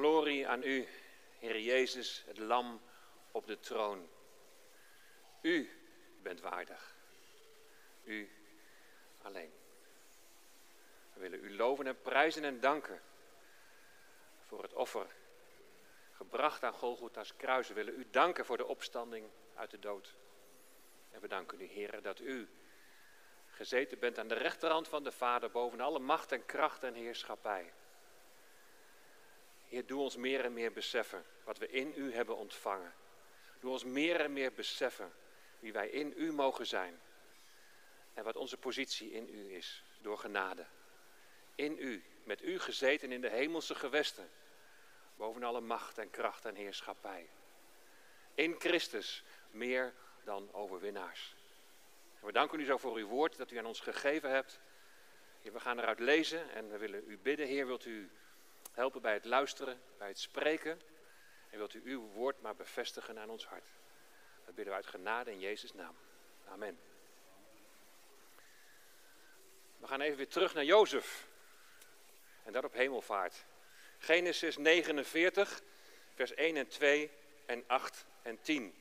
glorie aan u, Heer Jezus, het lam op de troon. U bent waardig. U alleen. We willen u loven en prijzen en danken voor het offer gebracht aan Golgotha's kruis. We willen u danken voor de opstanding uit de dood. En we danken u, Heer, dat u gezeten bent aan de rechterhand van de Vader boven alle macht en kracht en heerschappij. Heer, doe ons meer en meer beseffen wat we in u hebben ontvangen. Doe ons meer en meer beseffen wie wij in u mogen zijn. En wat onze positie in u is, door genade. In u, met u gezeten in de hemelse gewesten, boven alle macht en kracht en heerschappij. In Christus meer dan overwinnaars. We danken u zo voor uw woord dat u aan ons gegeven hebt. We gaan eruit lezen en we willen u bidden. Heer, wilt u helpen bij het luisteren, bij het spreken. En wilt u uw woord maar bevestigen aan ons hart. Dat bidden we uit genade in Jezus' naam. Amen. We gaan even weer terug naar Jozef. En dat op hemelvaart. Genesis 49, vers 1 en 2 en 8 en 10.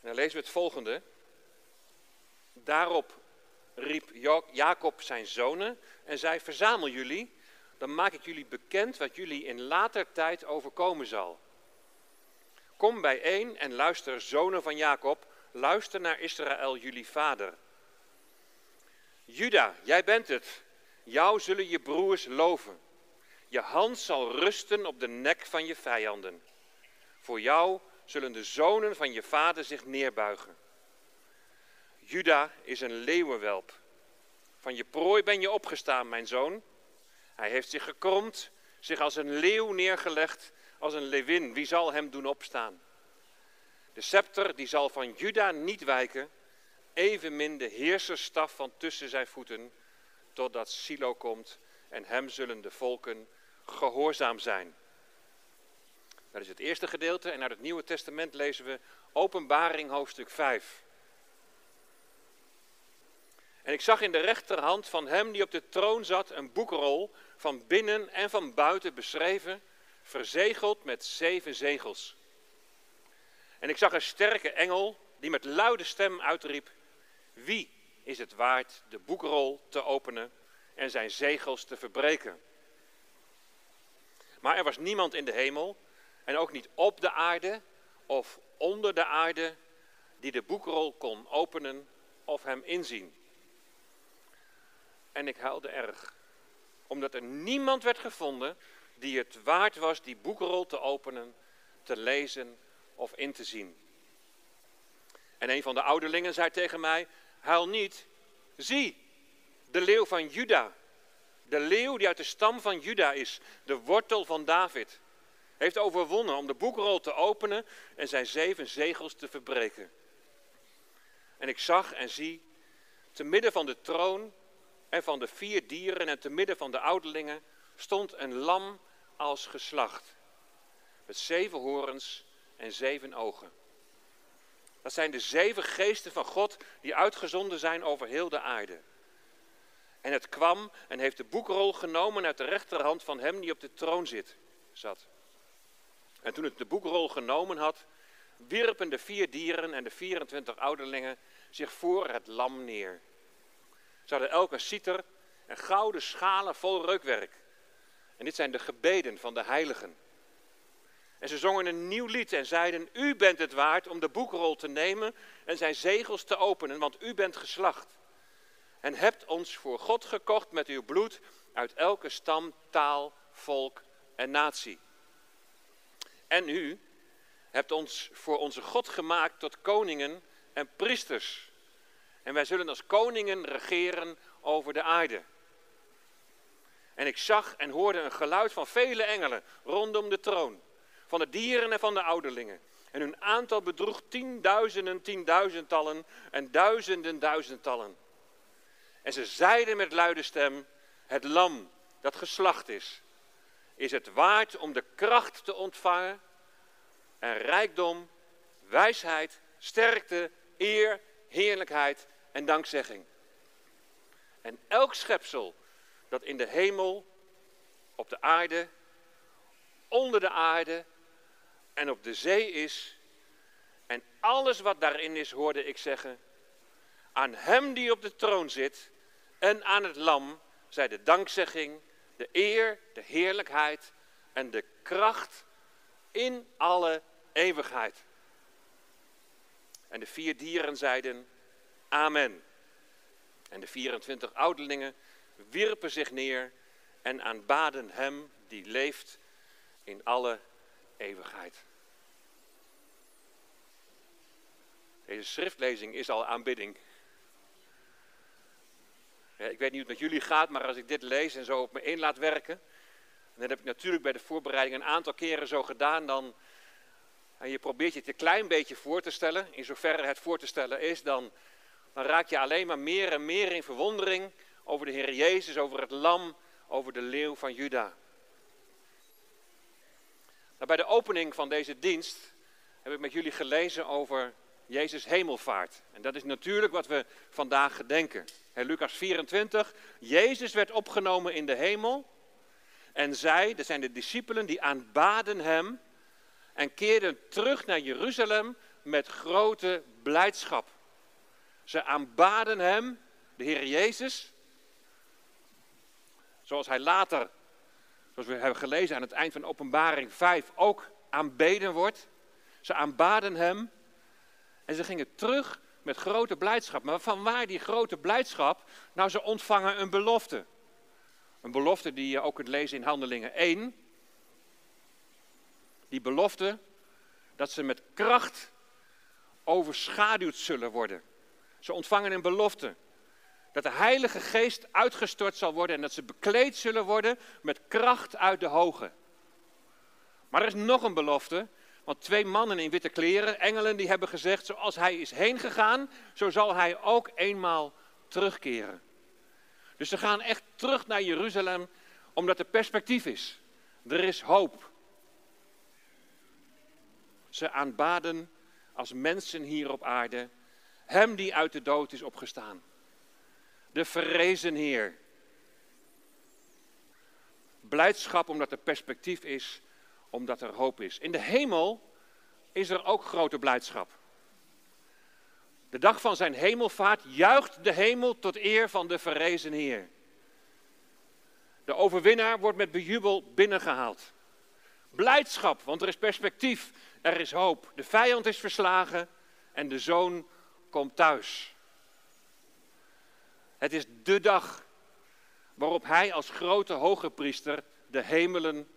En dan lezen we het volgende. Daarop riep Jacob zijn zonen en zei: Verzamel jullie, dan maak ik jullie bekend wat jullie in later tijd overkomen zal. Kom bijeen en luister, zonen van Jacob, luister naar Israël, jullie vader. Juda, jij bent het. Jou zullen je broers loven. Je hand zal rusten op de nek van je vijanden. Voor jou zullen de zonen van je vader zich neerbuigen. Juda is een leeuwenwelp. Van je prooi ben je opgestaan, mijn zoon. Hij heeft zich gekromd, zich als een leeuw neergelegd, als een leeuwin. Wie zal hem doen opstaan? De scepter die zal van Juda niet wijken, evenmin de heerserstaf van tussen zijn voeten, totdat Silo komt en hem zullen de volken gehoorzaam zijn. Dat is het eerste gedeelte en uit het Nieuwe Testament lezen we Openbaring hoofdstuk 5. En ik zag in de rechterhand van hem die op de troon zat een boekrol van binnen en van buiten beschreven, verzegeld met zeven zegels. En ik zag een sterke engel die met luide stem uitriep: Wie is het waard de boekrol te openen en zijn zegels te verbreken? Maar er was niemand in de hemel en ook niet op de aarde of onder de aarde die de boekrol kon openen of hem inzien. En ik huilde erg, omdat er niemand werd gevonden die het waard was die boekrol te openen, te lezen of in te zien. En een van de ouderlingen zei tegen mij: Huil niet, zie, de leeuw van Juda, de leeuw die uit de stam van Juda is, de wortel van David, heeft overwonnen om de boekrol te openen en zijn zeven zegels te verbreken. En ik zag en zie, te midden van de troon en van de vier dieren en te midden van de ouderlingen stond een lam als geslacht, met zeven horens en zeven ogen. Dat zijn de zeven geesten van God die uitgezonden zijn over heel de aarde. En het kwam en heeft de boekrol genomen uit de rechterhand van hem die op de troon zit, zat. En toen het de boekrol genomen had, wierpen de vier dieren en de 24 ouderlingen zich voor het lam neer. Ze hadden elke citer en gouden schalen vol reukwerk. En dit zijn de gebeden van de heiligen. En ze zongen een nieuw lied en zeiden: U bent het waard om de boekrol te nemen en zijn zegels te openen, want u bent geslacht. En hebt ons voor God gekocht met uw bloed uit elke stam, taal, volk en natie. En u hebt ons voor onze God gemaakt tot koningen en priesters. En wij zullen als koningen regeren over de aarde. En ik zag en hoorde een geluid van vele engelen rondom de troon van de dieren en van de ouderlingen. En hun aantal bedroeg tienduizenden, tienduizendtallen en duizenden, duizendtallen. En ze zeiden met luide stem, het lam dat geslacht is, is het waard om de kracht te ontvangen en rijkdom, wijsheid, sterkte, eer, heerlijkheid en dankzegging. En elk schepsel dat in de hemel, op de aarde, onder de aarde en op de zee is. En alles wat daarin is, hoorde ik zeggen, aan Hem die op de troon zit en aan het Lam zij de dankzegging, de eer, de heerlijkheid en de kracht in alle eeuwigheid. En de vier dieren zeiden, Amen. En de 24 ouderlingen wierpen zich neer en aanbaden Hem die leeft in alle eeuwigheid. Deze schriftlezing is al aanbidding. ik weet niet hoe het met jullie gaat, maar als ik dit lees en zo op me in laat werken, en dat heb ik natuurlijk bij de voorbereiding een aantal keren zo gedaan, dan, en je probeert je het een klein beetje voor te stellen, in zoverre het voor te stellen is, dan, dan raak je alleen maar meer en meer in verwondering over de Heer Jezus, over het lam, over de leeuw van Juda. Nou, bij de opening van deze dienst heb ik met jullie gelezen over Jezus hemelvaart. En dat is natuurlijk wat we vandaag gedenken. He, Lucas 24, Jezus werd opgenomen in de hemel en zij, dat zijn de discipelen, die aanbaden hem en keerden terug naar Jeruzalem met grote blijdschap. Ze aanbaden hem, de Heer Jezus, zoals hij later, zoals we hebben gelezen aan het eind van Openbaring 5, ook aanbeden wordt. Ze aanbaden hem en ze gingen terug met grote blijdschap. Maar van waar die grote blijdschap? Nou, ze ontvangen een belofte. Een belofte die je ook kunt lezen in Handelingen 1. Die belofte dat ze met kracht overschaduwd zullen worden. Ze ontvangen een belofte dat de Heilige Geest uitgestort zal worden en dat ze bekleed zullen worden met kracht uit de hoge. Maar er is nog een belofte, want twee mannen in witte kleren, engelen, die hebben gezegd, zoals hij is heen gegaan, zo zal hij ook eenmaal terugkeren. Dus ze gaan echt terug naar Jeruzalem, omdat er perspectief is. Er is hoop. Ze aanbaden als mensen hier op aarde hem die uit de dood is opgestaan. De verrezen Heer. Blijdschap omdat er perspectief is, omdat er hoop is. In de hemel is er ook grote blijdschap. De dag van zijn hemelvaart juicht de hemel tot eer van de verrezen Heer. De overwinnaar wordt met bejubel binnengehaald. Blijdschap, want er is perspectief, er is hoop. De vijand is verslagen en de zoon komt thuis. Het is de dag waarop hij als grote hoge priester de hemelen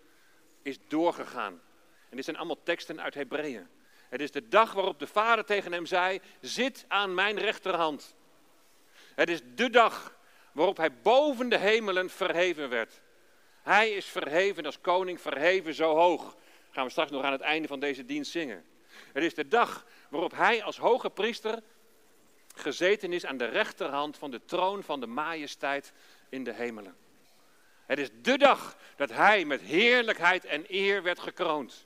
is doorgegaan. En dit zijn allemaal teksten uit Hebreeën. Het is de dag waarop de vader tegen hem zei: Zit aan mijn rechterhand. Het is de dag waarop hij boven de hemelen verheven werd. Hij is verheven als koning, verheven zo hoog. gaan we straks nog aan het einde van deze dienst zingen. Het is de dag waarop hij als hoge priester gezeten is aan de rechterhand van de troon van de majesteit in de hemelen. Het is de dag dat hij met heerlijkheid en eer werd gekroond.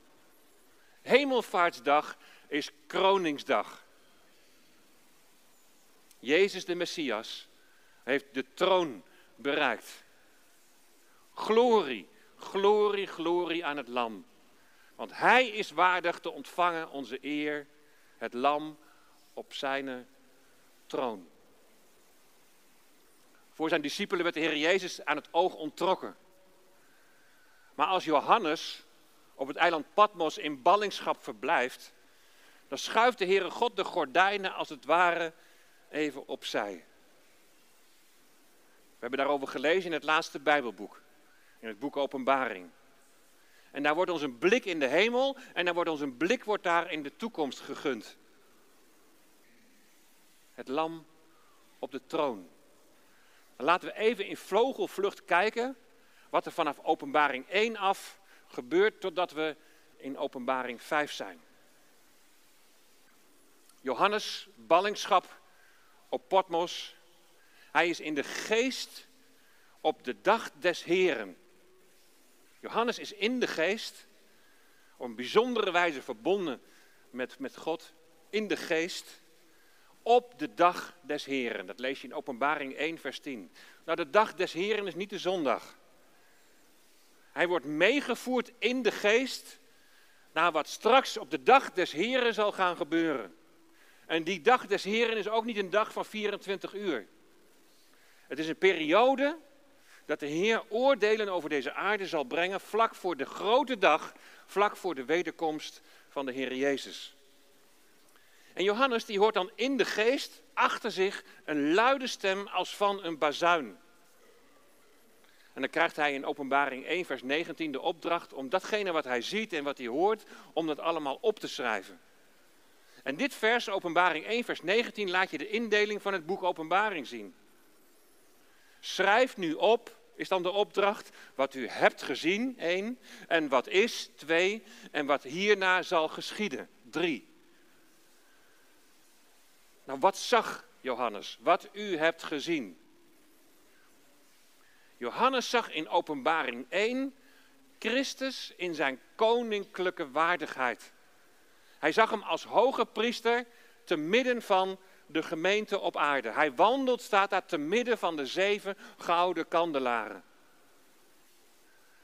Hemelvaartsdag is kroningsdag. Jezus de Messias heeft de troon bereikt. Glorie, glorie, glorie aan het lam. Want hij is waardig te ontvangen onze eer, het lam op zijn troon. Voor zijn discipelen werd de Heer Jezus aan het oog ontrokken. Maar als Johannes op het eiland Patmos in ballingschap verblijft, dan schuift de Heere God de gordijnen als het ware even opzij. We hebben daarover gelezen in het laatste Bijbelboek, in het boek Openbaring. En daar wordt ons een blik in de hemel en daar wordt ons een blik wordt daar in de toekomst gegund. Het lam op de troon. Laten we even in vlogelvlucht kijken wat er vanaf Openbaring 1 af gebeurt totdat we in Openbaring 5 zijn. Johannes, ballingschap op Potmos. Hij is in de geest op de dag des Heren. Johannes is in de geest, op een bijzondere wijze verbonden met, met God, in de geest, op de dag des Heren. Dat lees je in Openbaring 1, vers 10. Nou, de dag des Heren is niet de zondag. Hij wordt meegevoerd in de geest naar wat straks op de dag des Heren zal gaan gebeuren. En die dag des Heren is ook niet een dag van 24 uur. Het is een periode dat de Heer oordelen over deze aarde zal brengen vlak voor de grote dag, vlak voor de wederkomst van de Heer Jezus. En Johannes die hoort dan in de geest achter zich een luide stem als van een bazuin. En dan krijgt hij in Openbaring 1, vers 19 de opdracht om datgene wat hij ziet en wat hij hoort, om dat allemaal op te schrijven. En dit vers, Openbaring 1, vers 19, laat je de indeling van het boek Openbaring zien. Schrijf nu op, is dan de opdracht, wat u hebt gezien, één, en wat is, twee, en wat hierna zal geschieden, drie. Nou, wat zag Johannes? Wat u hebt gezien. Johannes zag in Openbaring 1 Christus in zijn koninklijke waardigheid. Hij zag hem als hoge priester te midden van de gemeente op aarde. Hij wandelt, staat daar, te midden van de zeven gouden kandelaren.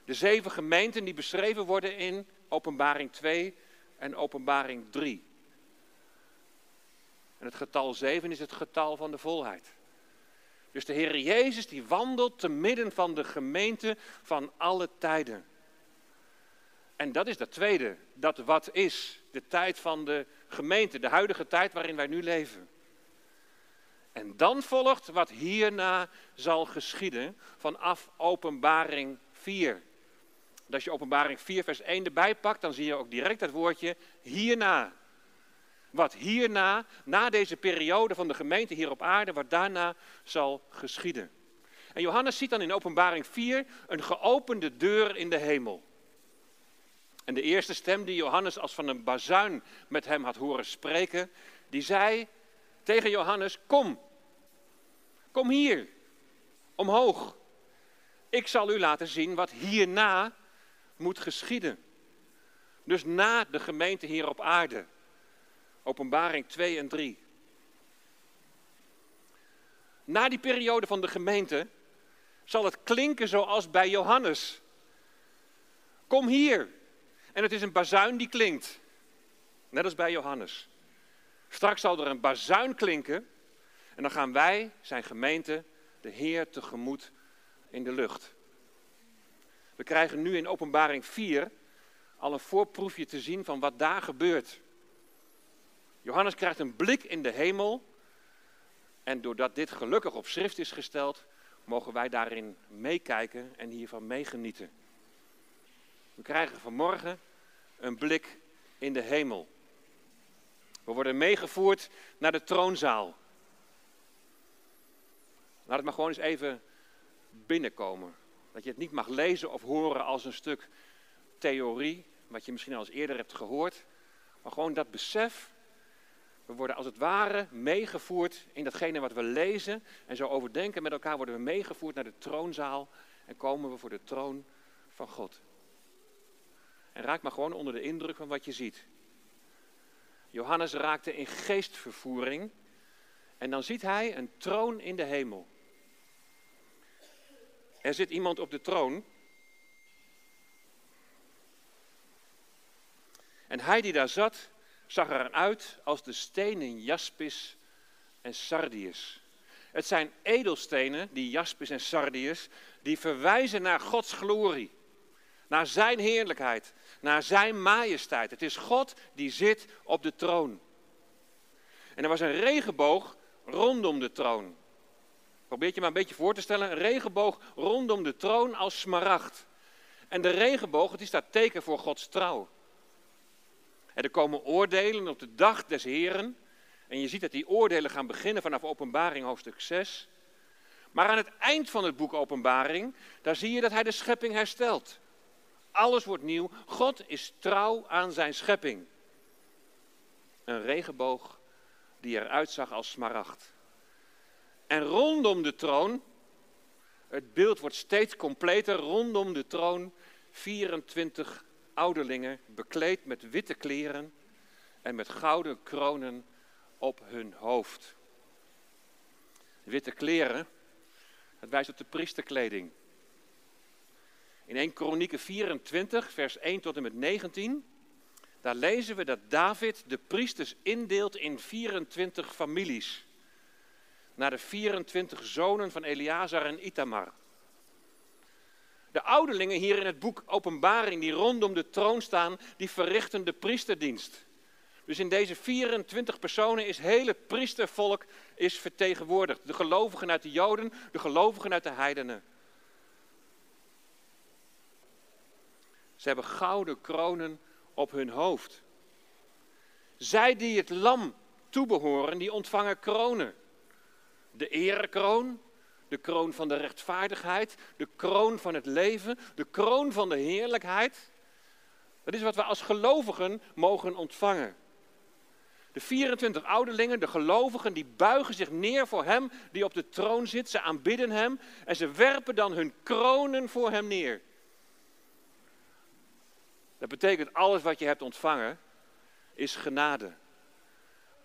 De zeven gemeenten die beschreven worden in Openbaring 2 en Openbaring 3. En het getal 7 is het getal van de volheid. Dus de Heer Jezus die wandelt te midden van de gemeente van alle tijden. En dat is dat tweede, dat wat is, de tijd van de gemeente, de huidige tijd waarin wij nu leven. En dan volgt wat hierna zal geschieden vanaf Openbaring 4. als je Openbaring 4, vers 1 erbij pakt, dan zie je ook direct het woordje hierna. Wat hierna, na deze periode van de gemeente hier op aarde, wat daarna zal geschieden. En Johannes ziet dan in Openbaring 4 een geopende deur in de hemel. En de eerste stem die Johannes als van een bazuin met hem had horen spreken, die zei tegen Johannes: Kom, kom hier, omhoog. Ik zal u laten zien wat hierna moet geschieden. Dus na de gemeente hier op aarde. Openbaring 2 en 3. Na die periode van de gemeente zal het klinken zoals bij Johannes. Kom hier. En het is een bazuin die klinkt. Net als bij Johannes. Straks zal er een bazuin klinken. En dan gaan wij, zijn gemeente, de Heer tegemoet in de lucht. We krijgen nu in Openbaring 4 al een voorproefje te zien van wat daar gebeurt. Johannes krijgt een blik in de hemel. En doordat dit gelukkig op schrift is gesteld, mogen wij daarin meekijken en hiervan meegenieten. We krijgen vanmorgen een blik in de hemel. We worden meegevoerd naar de troonzaal. Laat het maar gewoon eens even binnenkomen. Dat je het niet mag lezen of horen als een stuk theorie, wat je misschien al eens eerder hebt gehoord. Maar gewoon dat besef we worden als het ware meegevoerd in datgene wat we lezen. En zo overdenken met elkaar worden we meegevoerd naar de troonzaal. En komen we voor de troon van God. En raak maar gewoon onder de indruk van wat je ziet. Johannes raakte in geestvervoering. En dan ziet hij een troon in de hemel. Er zit iemand op de troon. En hij die daar zat, zag eruit als de stenen jaspis en sardius. Het zijn edelstenen, die jaspis en sardius, die verwijzen naar Gods glorie, naar Zijn heerlijkheid, naar Zijn majesteit. Het is God die zit op de troon. En er was een regenboog rondom de troon. Probeer je maar een beetje voor te stellen, een regenboog rondom de troon als smaragd. En de regenboog, het is dat teken voor Gods trouw. En er komen oordelen op de dag des Heren. En je ziet dat die oordelen gaan beginnen vanaf Openbaring hoofdstuk 6. Maar aan het eind van het boek Openbaring, daar zie je dat hij de schepping herstelt. Alles wordt nieuw. God is trouw aan zijn schepping. Een regenboog die eruit zag als smaragd. En rondom de troon, het beeld wordt steeds completer, rondom de troon 24 ouderlingen bekleed met witte kleren en met gouden kronen op hun hoofd. Witte kleren, Het wijst op de priesterkleding. In 1 Kronieken 24, vers 1 tot en met 19, daar lezen we dat David de priesters indeelt in 24 families. Naar de 24 zonen van Eleazar en Itamar. De ouderlingen hier in het boek Openbaring, die rondom de troon staan, die verrichten de priesterdienst. Dus in deze 24 personen is hele priestervolk is vertegenwoordigd. De gelovigen uit de Joden, de gelovigen uit de heidenen. Ze hebben gouden kronen op hun hoofd. Zij die het lam toebehoren, die ontvangen kronen. De erekroon, de kroon van de rechtvaardigheid, de kroon van het leven, de kroon van de heerlijkheid. Dat is wat we als gelovigen mogen ontvangen. De 24 ouderlingen, de gelovigen, die buigen zich neer voor hem die op de troon zit. Ze aanbidden hem en ze werpen dan hun kronen voor hem neer. Dat betekent alles wat je hebt ontvangen is genade.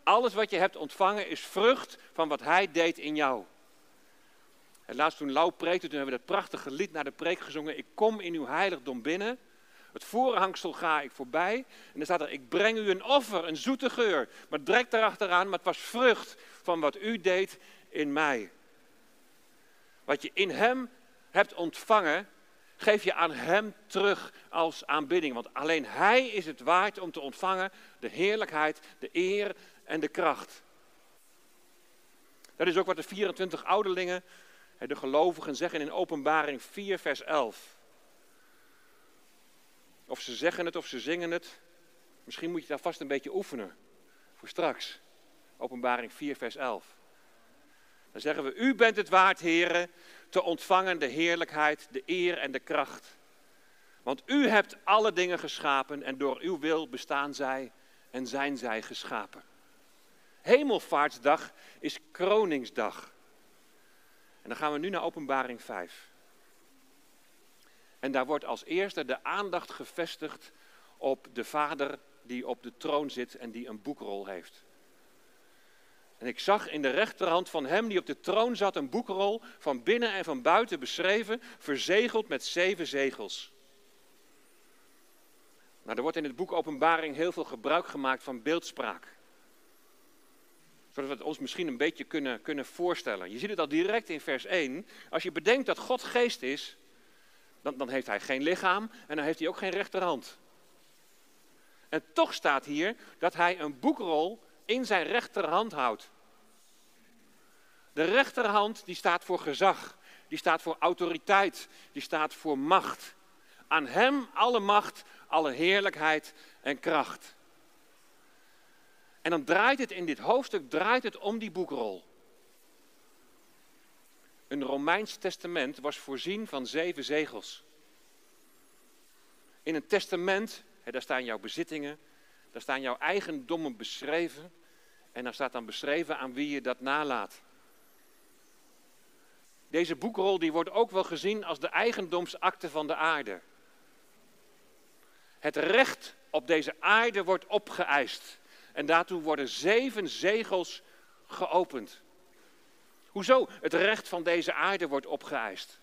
Alles wat je hebt ontvangen is vrucht van wat hij deed in jou. En laatst toen Lau preekte, toen hebben we dat prachtige lied naar de preek gezongen. Ik kom in uw heiligdom binnen. Het voorhangsel ga ik voorbij. En dan staat er, ik breng u een offer, een zoete geur. Maar direct daarachteraan, maar het was vrucht van wat u deed in mij. Wat je in hem hebt ontvangen, geef je aan hem terug als aanbidding. Want alleen hij is het waard om te ontvangen de heerlijkheid, de eer en de kracht. Dat is ook wat de 24 ouderlingen, de gelovigen, zeggen in Openbaring 4, vers 11. Of ze zeggen het of ze zingen het. Misschien moet je daar vast een beetje oefenen. Voor straks. Openbaring 4, vers 11. Dan zeggen we, u bent het waard, heren, te ontvangen de heerlijkheid, de eer en de kracht. Want u hebt alle dingen geschapen en door uw wil bestaan zij en zijn zij geschapen. Hemelvaartsdag is kroningsdag. En dan gaan we nu naar Openbaring 5. En daar wordt als eerste de aandacht gevestigd op de Vader die op de troon zit en die een boekrol heeft. En ik zag in de rechterhand van hem die op de troon zat een boekrol van binnen en van buiten beschreven, verzegeld met zeven zegels. Nou, er wordt in het boek Openbaring heel veel gebruik gemaakt van beeldspraak. Zodat we het ons misschien een beetje kunnen, kunnen voorstellen. Je ziet het al direct in vers 1. Als je bedenkt dat God geest is, dan, dan heeft hij geen lichaam en dan heeft hij ook geen rechterhand. En toch staat hier dat hij een boekrol in zijn rechterhand houdt. De rechterhand die staat voor gezag, die staat voor autoriteit, die staat voor macht. Aan hem alle macht, alle heerlijkheid en kracht. En dan draait het in dit hoofdstuk draait het om die boekrol. Een Romeins testament was voorzien van zeven zegels. In een testament, hè, daar staan jouw bezittingen, daar staan jouw eigendommen beschreven. En daar staat dan beschreven aan wie je dat nalaat. Deze boekrol die wordt ook wel gezien als de eigendomsakte van de aarde. Het recht op deze aarde wordt opgeëist. En daartoe worden zeven zegels geopend. Hoezo het recht van deze aarde wordt opgeëist?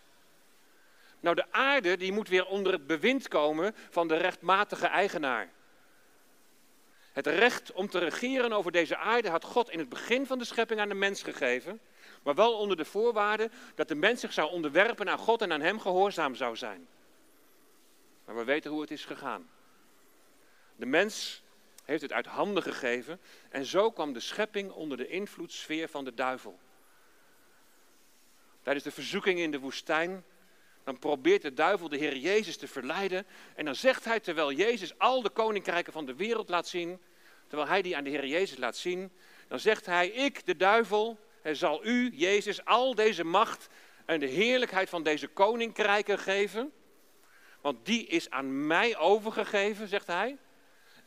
Nou, de aarde die moet weer onder het bewind komen van de rechtmatige eigenaar. Het recht om te regeren over deze aarde had God in het begin van de schepping aan de mens gegeven, maar wel onder de voorwaarde dat de mens zich zou onderwerpen aan God en aan Hem gehoorzaam zou zijn. Maar we weten hoe het is gegaan. De mens heeft het uit handen gegeven en zo kwam de schepping onder de invloedssfeer van de duivel. Tijdens de verzoeking in de woestijn, dan probeert de duivel de Heer Jezus te verleiden. En dan zegt hij, terwijl Jezus al de koninkrijken van de wereld laat zien, terwijl hij die aan de Heer Jezus laat zien, dan zegt hij, ik, de duivel, zal u, Jezus, al deze macht en de heerlijkheid van deze koninkrijken geven. Want die is aan mij overgegeven, zegt hij.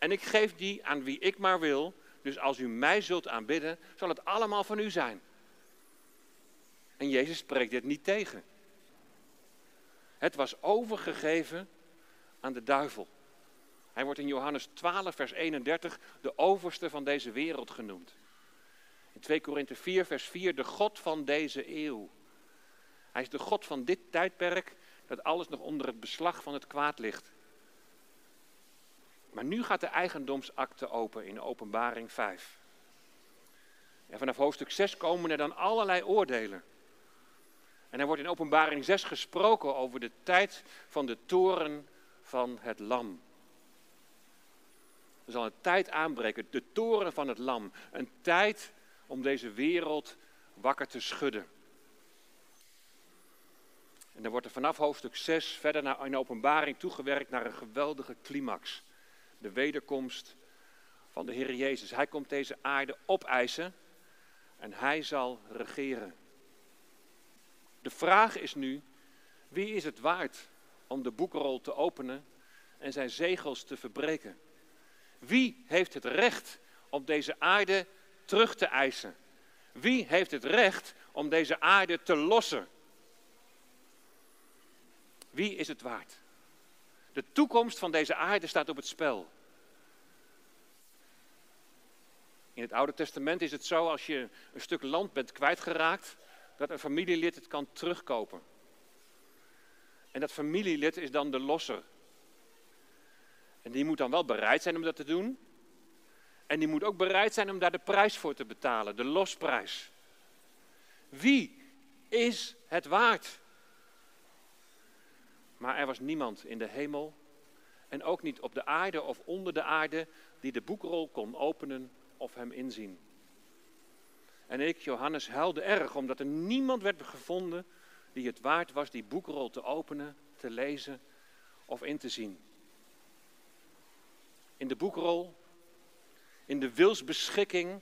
En ik geef die aan wie ik maar wil. Dus als u mij zult aanbidden, zal het allemaal van u zijn. En Jezus spreekt dit niet tegen. Het was overgegeven aan de duivel. Hij wordt in Johannes 12, vers 31 de overste van deze wereld genoemd. In 2 Korinthe 4, vers 4 de God van deze eeuw. Hij is de God van dit tijdperk, dat alles nog onder het beslag van het kwaad ligt. Maar nu gaat de eigendomsakte open in Openbaring 5. En vanaf hoofdstuk 6 komen er dan allerlei oordelen. En er wordt in Openbaring 6 gesproken over de tijd van de toren van het lam. Er zal een tijd aanbreken, de toren van het lam. Een tijd om deze wereld wakker te schudden. En dan wordt er vanaf hoofdstuk 6 verder naar een openbaring toegewerkt naar een geweldige climax. De wederkomst van de Heer Jezus. Hij komt deze aarde opeisen en hij zal regeren. De vraag is nu, wie is het waard om de boekrol te openen en zijn zegels te verbreken? Wie heeft het recht om deze aarde terug te eisen? Wie heeft het recht om deze aarde te lossen? Wie is het waard? De toekomst van deze aarde staat op het spel. In het Oude Testament is het zo, als je een stuk land bent kwijtgeraakt, dat een familielid het kan terugkopen. En dat familielid is dan de losser. En die moet dan wel bereid zijn om dat te doen. En die moet ook bereid zijn om daar de prijs voor te betalen, de losprijs. Wie is het waard? Maar er was niemand in de hemel en ook niet op de aarde of onder de aarde die de boekrol kon openen of hem inzien. En ik, Johannes, huilde erg omdat er niemand werd gevonden die het waard was die boekrol te openen, te lezen of in te zien. In de boekrol, in de wilsbeschikking,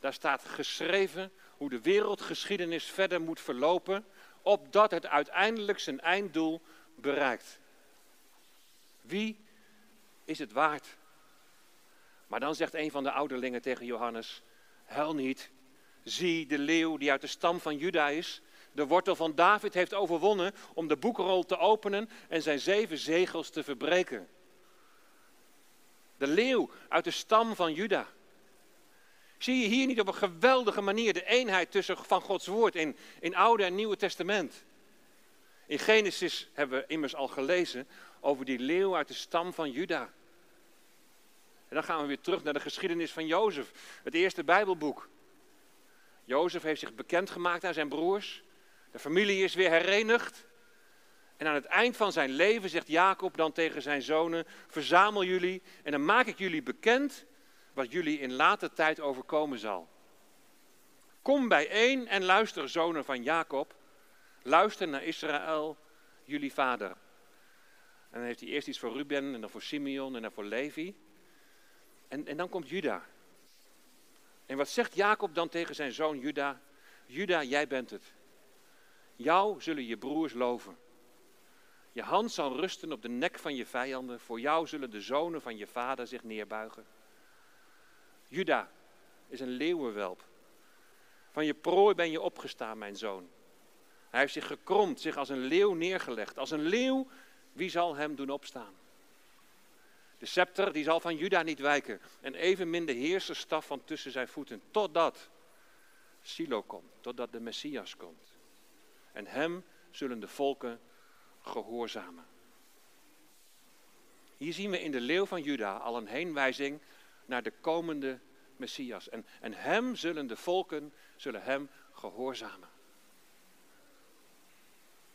daar staat geschreven hoe de wereldgeschiedenis verder moet verlopen, opdat het uiteindelijk zijn einddoel bereikt. Wie is het waard? Maar dan zegt een van de ouderlingen tegen Johannes: Huil niet. Zie de leeuw die uit de stam van Juda is, de wortel van David heeft overwonnen om de boekrol te openen en zijn zeven zegels te verbreken. De leeuw uit de stam van Juda. Zie je hier niet op een geweldige manier de eenheid tussen van Gods woord in, in Oude en Nieuwe Testament? In Genesis hebben we immers al gelezen over die leeuw uit de stam van Juda. En dan gaan we weer terug naar de geschiedenis van Jozef, het eerste Bijbelboek. Jozef heeft zich bekendgemaakt aan zijn broers. De familie is weer herenigd. En aan het eind van zijn leven zegt Jacob dan tegen zijn zonen: Verzamel jullie en dan maak ik jullie bekend wat jullie in later tijd overkomen zal. Kom bijeen en luister, zonen van Jacob. Luister naar Israël, jullie vader. En dan heeft hij eerst iets voor Ruben en dan voor Simeon en dan voor Levi. En, en dan komt Juda. En wat zegt Jacob dan tegen zijn zoon Juda? Juda, jij bent het. Jou zullen je broers loven. Je hand zal rusten op de nek van je vijanden. Voor jou zullen de zonen van je vader zich neerbuigen. Juda is een leeuwenwelp. Van je prooi ben je opgestaan, mijn zoon. Hij heeft zich gekromd, zich als een leeuw neergelegd. Als een leeuw, wie zal hem doen opstaan? De scepter die zal van Juda niet wijken. En evenmin de heerserstaf van tussen zijn voeten. Totdat Silo komt, totdat de Messias komt. En hem zullen de volken gehoorzamen. Hier zien we in de leeuw van Juda al een heenwijzing naar de komende Messias. En, en hem zullen de volken, zullen hem gehoorzamen.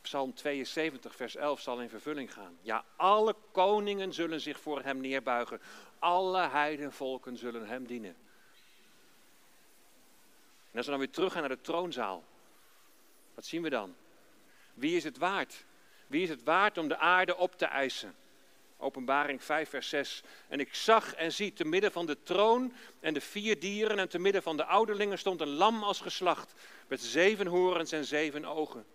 Psalm 72, vers 11 zal in vervulling gaan. Ja, alle koningen zullen zich voor hem neerbuigen. Alle heidenvolken zullen hem dienen. En als we dan weer terug gaan naar de troonzaal. Wat zien we dan? Wie is het waard? Wie is het waard om de aarde op te eisen? Openbaring 5, vers 6. En ik zag en zie te midden van de troon en de vier dieren en te midden van de ouderlingen stond een lam als geslacht, met zeven horens en zeven ogen.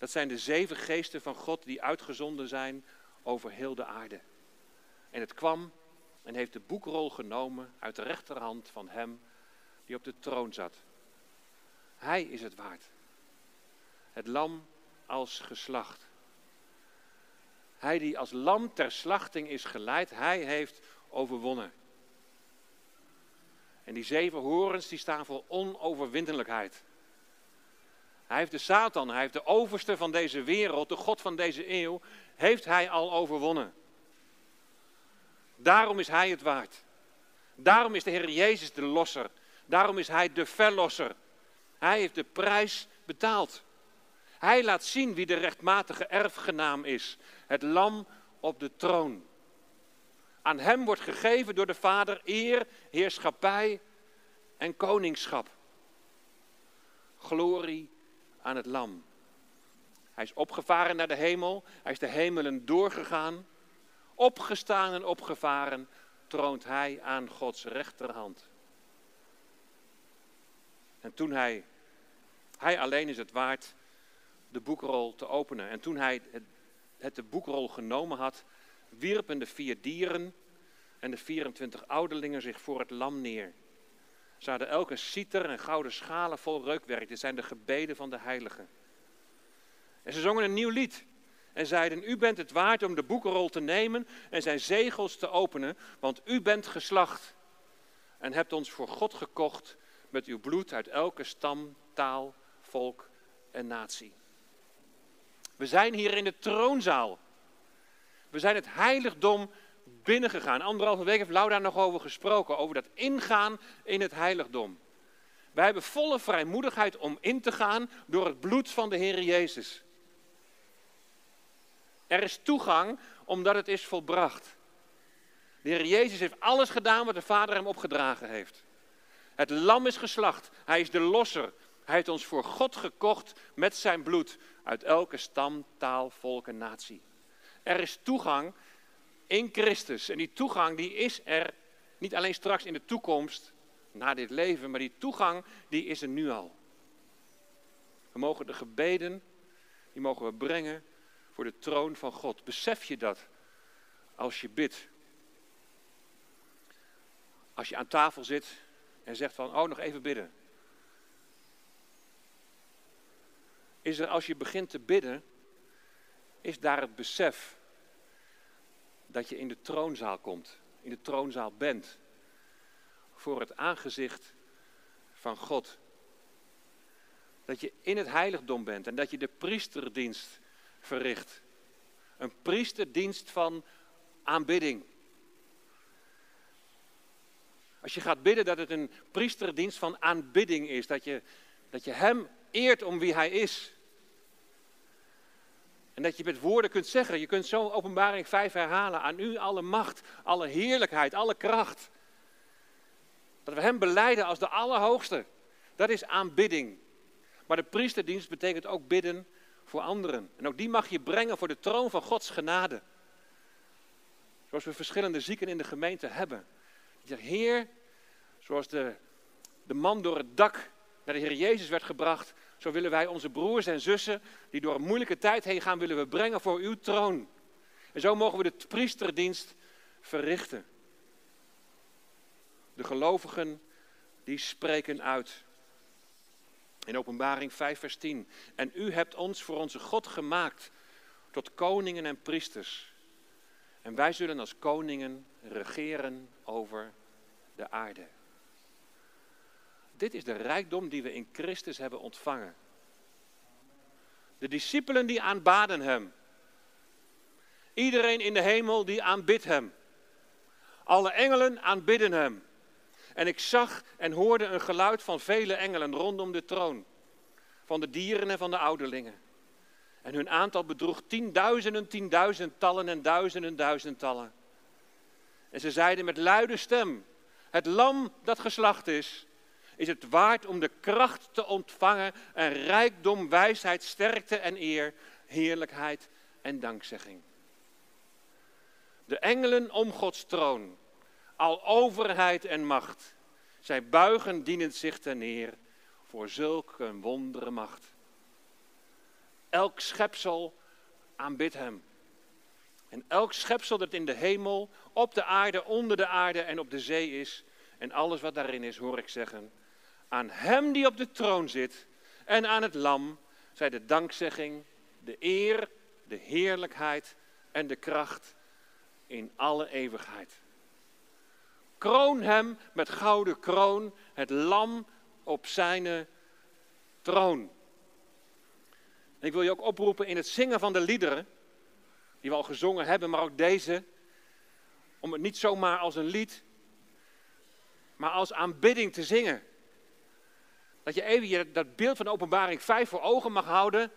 Dat zijn de zeven geesten van God die uitgezonden zijn over heel de aarde. En het kwam en heeft de boekrol genomen uit de rechterhand van hem die op de troon zat. Hij is het waard. Het lam als geslacht. Hij die als lam ter slachting is geleid, hij heeft overwonnen. En die zeven horens die staan voor onoverwinnelijkheid. Hij heeft de Satan, hij heeft de overste van deze wereld, de God van deze eeuw, heeft hij al overwonnen. Daarom is hij het waard. Daarom is de Heer Jezus de losser. Daarom is hij de verlosser. Hij heeft de prijs betaald. Hij laat zien wie de rechtmatige erfgenaam is. Het lam op de troon. Aan hem wordt gegeven door de Vader eer, heerschappij en koningschap. Glorie aan het lam. Hij is opgevaren naar de hemel. Hij is de hemelen doorgegaan. Opgestaan en opgevaren troont hij aan Gods rechterhand. En toen hij, hij alleen is het waard de boekrol te openen. En toen hij het, het de boekrol genomen had, wierpen de vier dieren en de 24 ouderlingen zich voor het lam neer. Ze elke citer en gouden schalen vol reukwerk. Dit zijn de gebeden van de heiligen. En ze zongen een nieuw lied. En zeiden, u bent het waard om de boekenrol te nemen en zijn zegels te openen, want u bent geslacht en hebt ons voor God gekocht met uw bloed uit elke stam, taal, volk en natie. We zijn hier in de troonzaal. We zijn het heiligdom binnengegaan. Anderhalve week heeft Laura nog over gesproken, over dat ingaan in het heiligdom. Wij hebben volle vrijmoedigheid om in te gaan door het bloed van de Heer Jezus. Er is toegang omdat het is volbracht. De Heer Jezus heeft alles gedaan wat de Vader hem opgedragen heeft. Het lam is geslacht. Hij is de losser. Hij heeft ons voor God gekocht met zijn bloed uit elke stam, taal, volk en natie. Er is toegang in Christus. En die toegang die is er niet alleen straks in de toekomst, na dit leven, maar die toegang die is er nu al. We mogen de gebeden, die mogen we brengen voor de troon van God. Besef je dat als je bidt? Als je aan tafel zit en zegt van, oh nog even bidden. Is er als je begint te bidden, is daar het besef dat je in de troonzaal komt, in de troonzaal bent, voor het aangezicht van God. Dat je in het heiligdom bent en dat je de priesterdienst verricht. Een priesterdienst van aanbidding. Als je gaat bidden dat het een priesterdienst van aanbidding is, dat je, dat je Hem eert om wie Hij is. En dat je met woorden kunt zeggen, je kunt zo openbaring 5 herhalen, aan u alle macht, alle heerlijkheid, alle kracht. Dat we Hem beleiden als de Allerhoogste. Dat is aanbidding. Maar de priesterdienst betekent ook bidden voor anderen. En ook die mag je brengen voor de troon van Gods genade. Zoals we verschillende zieken in de gemeente hebben. Zegt, Heer, zoals de, de man door het dak naar de Heer Jezus werd gebracht, zo willen wij onze broers en zussen die door een moeilijke tijd heen gaan, willen we brengen voor uw troon. En zo mogen we de priesterdienst verrichten. De gelovigen die spreken uit. In Openbaring 5, vers 10. En u hebt ons voor onze God gemaakt tot koningen en priesters. En wij zullen als koningen regeren over de aarde. Dit is de rijkdom die we in Christus hebben ontvangen. De discipelen die aanbaden hem. Iedereen in de hemel die aanbidt hem. Alle engelen aanbidden hem. En ik zag en hoorde een geluid van vele engelen rondom de troon. Van de dieren en van de ouderlingen. En hun aantal bedroeg tienduizenden, tienduizendtallen en duizenden, duizendtallen. En ze zeiden met luide stem: Het lam dat geslacht is, is het waard om de kracht te ontvangen en rijkdom, wijsheid, sterkte en eer, heerlijkheid en dankzegging. De engelen om Gods troon, al overheid en macht, zij buigen dienend zich ten neer voor zulke wondere macht. Elk schepsel aanbidt hem. En elk schepsel dat in de hemel, op de aarde, onder de aarde en op de zee is, en alles wat daarin is, hoor ik zeggen, aan hem die op de troon zit en aan het lam zij de dankzegging, de eer, de heerlijkheid en de kracht in alle eeuwigheid. Kroon hem met gouden kroon, het lam op zijn troon. En ik wil je ook oproepen in het zingen van de liederen, die we al gezongen hebben, maar ook deze, om het niet zomaar als een lied, maar als aanbidding te zingen. Dat je even dat beeld van openbaring 5 voor ogen mag houden.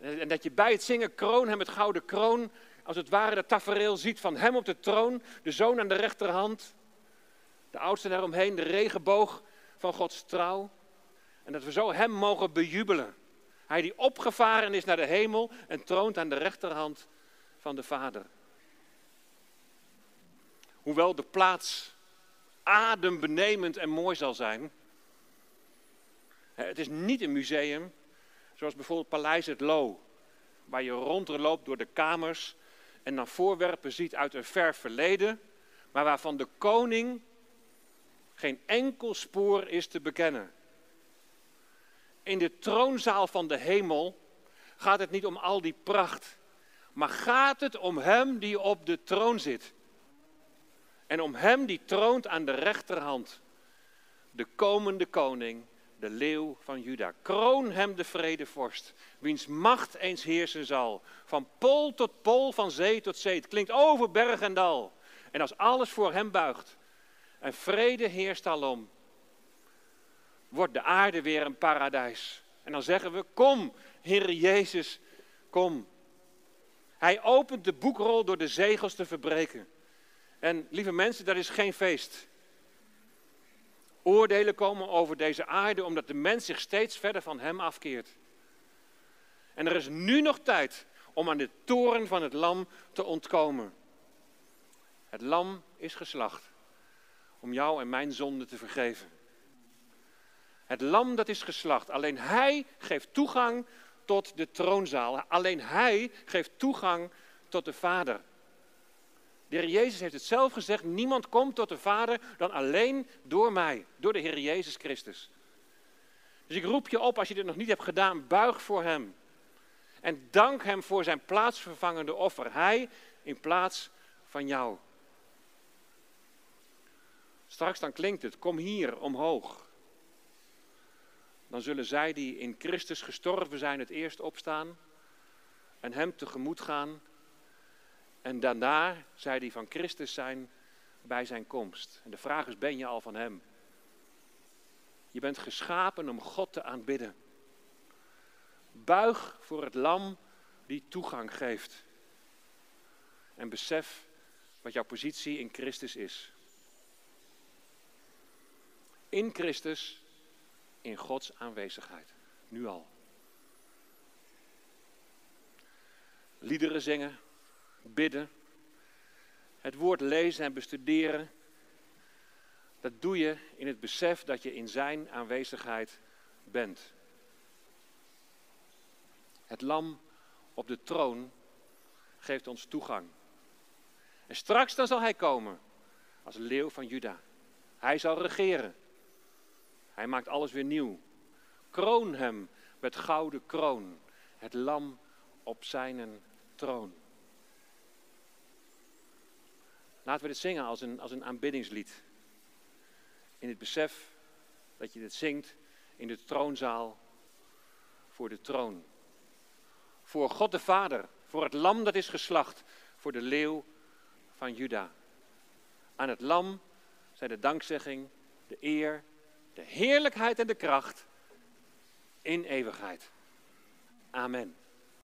En dat je bij het zingen kroon hem met gouden kroon, als het ware dat tafereel ziet van hem op de troon, de zoon aan de rechterhand, de oudste daaromheen, de regenboog van Gods trouw. En dat we zo hem mogen bejubelen. Hij die opgevaren is naar de hemel en troont aan de rechterhand van de Vader. Hoewel de plaats adembenemend en mooi zal zijn. Het is niet een museum, zoals bijvoorbeeld Paleis het Loo, waar je rondloopt door de kamers en dan voorwerpen ziet uit een ver verleden, maar waarvan de koning geen enkel spoor is te bekennen. In de troonzaal van de hemel gaat het niet om al die pracht, maar gaat het om Hem die op de troon zit. En om Hem die troont aan de rechterhand, de komende koning, de leeuw van Juda. Kroon Hem de vredevorst, wiens macht eens heersen zal. Van pool tot pool, van zee tot zee. Het klinkt over berg en dal. En als alles voor Hem buigt en vrede heerst alom, wordt de aarde weer een paradijs. En dan zeggen we, kom, Heer Jezus, kom. Hij opent de boekrol door de zegels te verbreken. En lieve mensen, dat is geen feest. Oordelen komen over deze aarde omdat de mens zich steeds verder van hem afkeert. En er is nu nog tijd om aan de toren van het lam te ontkomen. Het lam is geslacht om jou en mijn zonde te vergeven. Het lam dat is geslacht, alleen hij geeft toegang tot de troonzaal. Alleen hij geeft toegang tot de Vader. De Heer Jezus heeft het zelf gezegd, niemand komt tot de Vader dan alleen door mij, door de Heer Jezus Christus. Dus ik roep je op, als je dit nog niet hebt gedaan, buig voor Hem. En dank Hem voor zijn plaatsvervangende offer. Hij in plaats van jou. Straks dan klinkt het, kom hier omhoog. Dan zullen zij die in Christus gestorven zijn het eerst opstaan en Hem tegemoet gaan. En daarna, zij die van Christus zijn, bij zijn komst. En de vraag is, ben je al van Hem? Je bent geschapen om God te aanbidden. Buig voor het lam die toegang geeft. En besef wat jouw positie in Christus is in Christus, in Gods aanwezigheid. Nu al. Liederen zingen, bidden, het woord lezen en bestuderen. Dat doe je in het besef dat je in Zijn aanwezigheid bent. Het lam op de troon geeft ons toegang. En straks dan zal Hij komen als leeuw van Juda. Hij zal regeren. Hij maakt alles weer nieuw. Kroon hem met gouden kroon, het lam op zijn troon. Laten we dit zingen als een, als een aanbiddingslied. In het besef dat je dit zingt in de troonzaal voor de troon. Voor God de Vader, voor het lam dat is geslacht, voor de leeuw van Juda. Aan het lam zij de dankzegging, de eer de heerlijkheid en de kracht in eeuwigheid. Amen.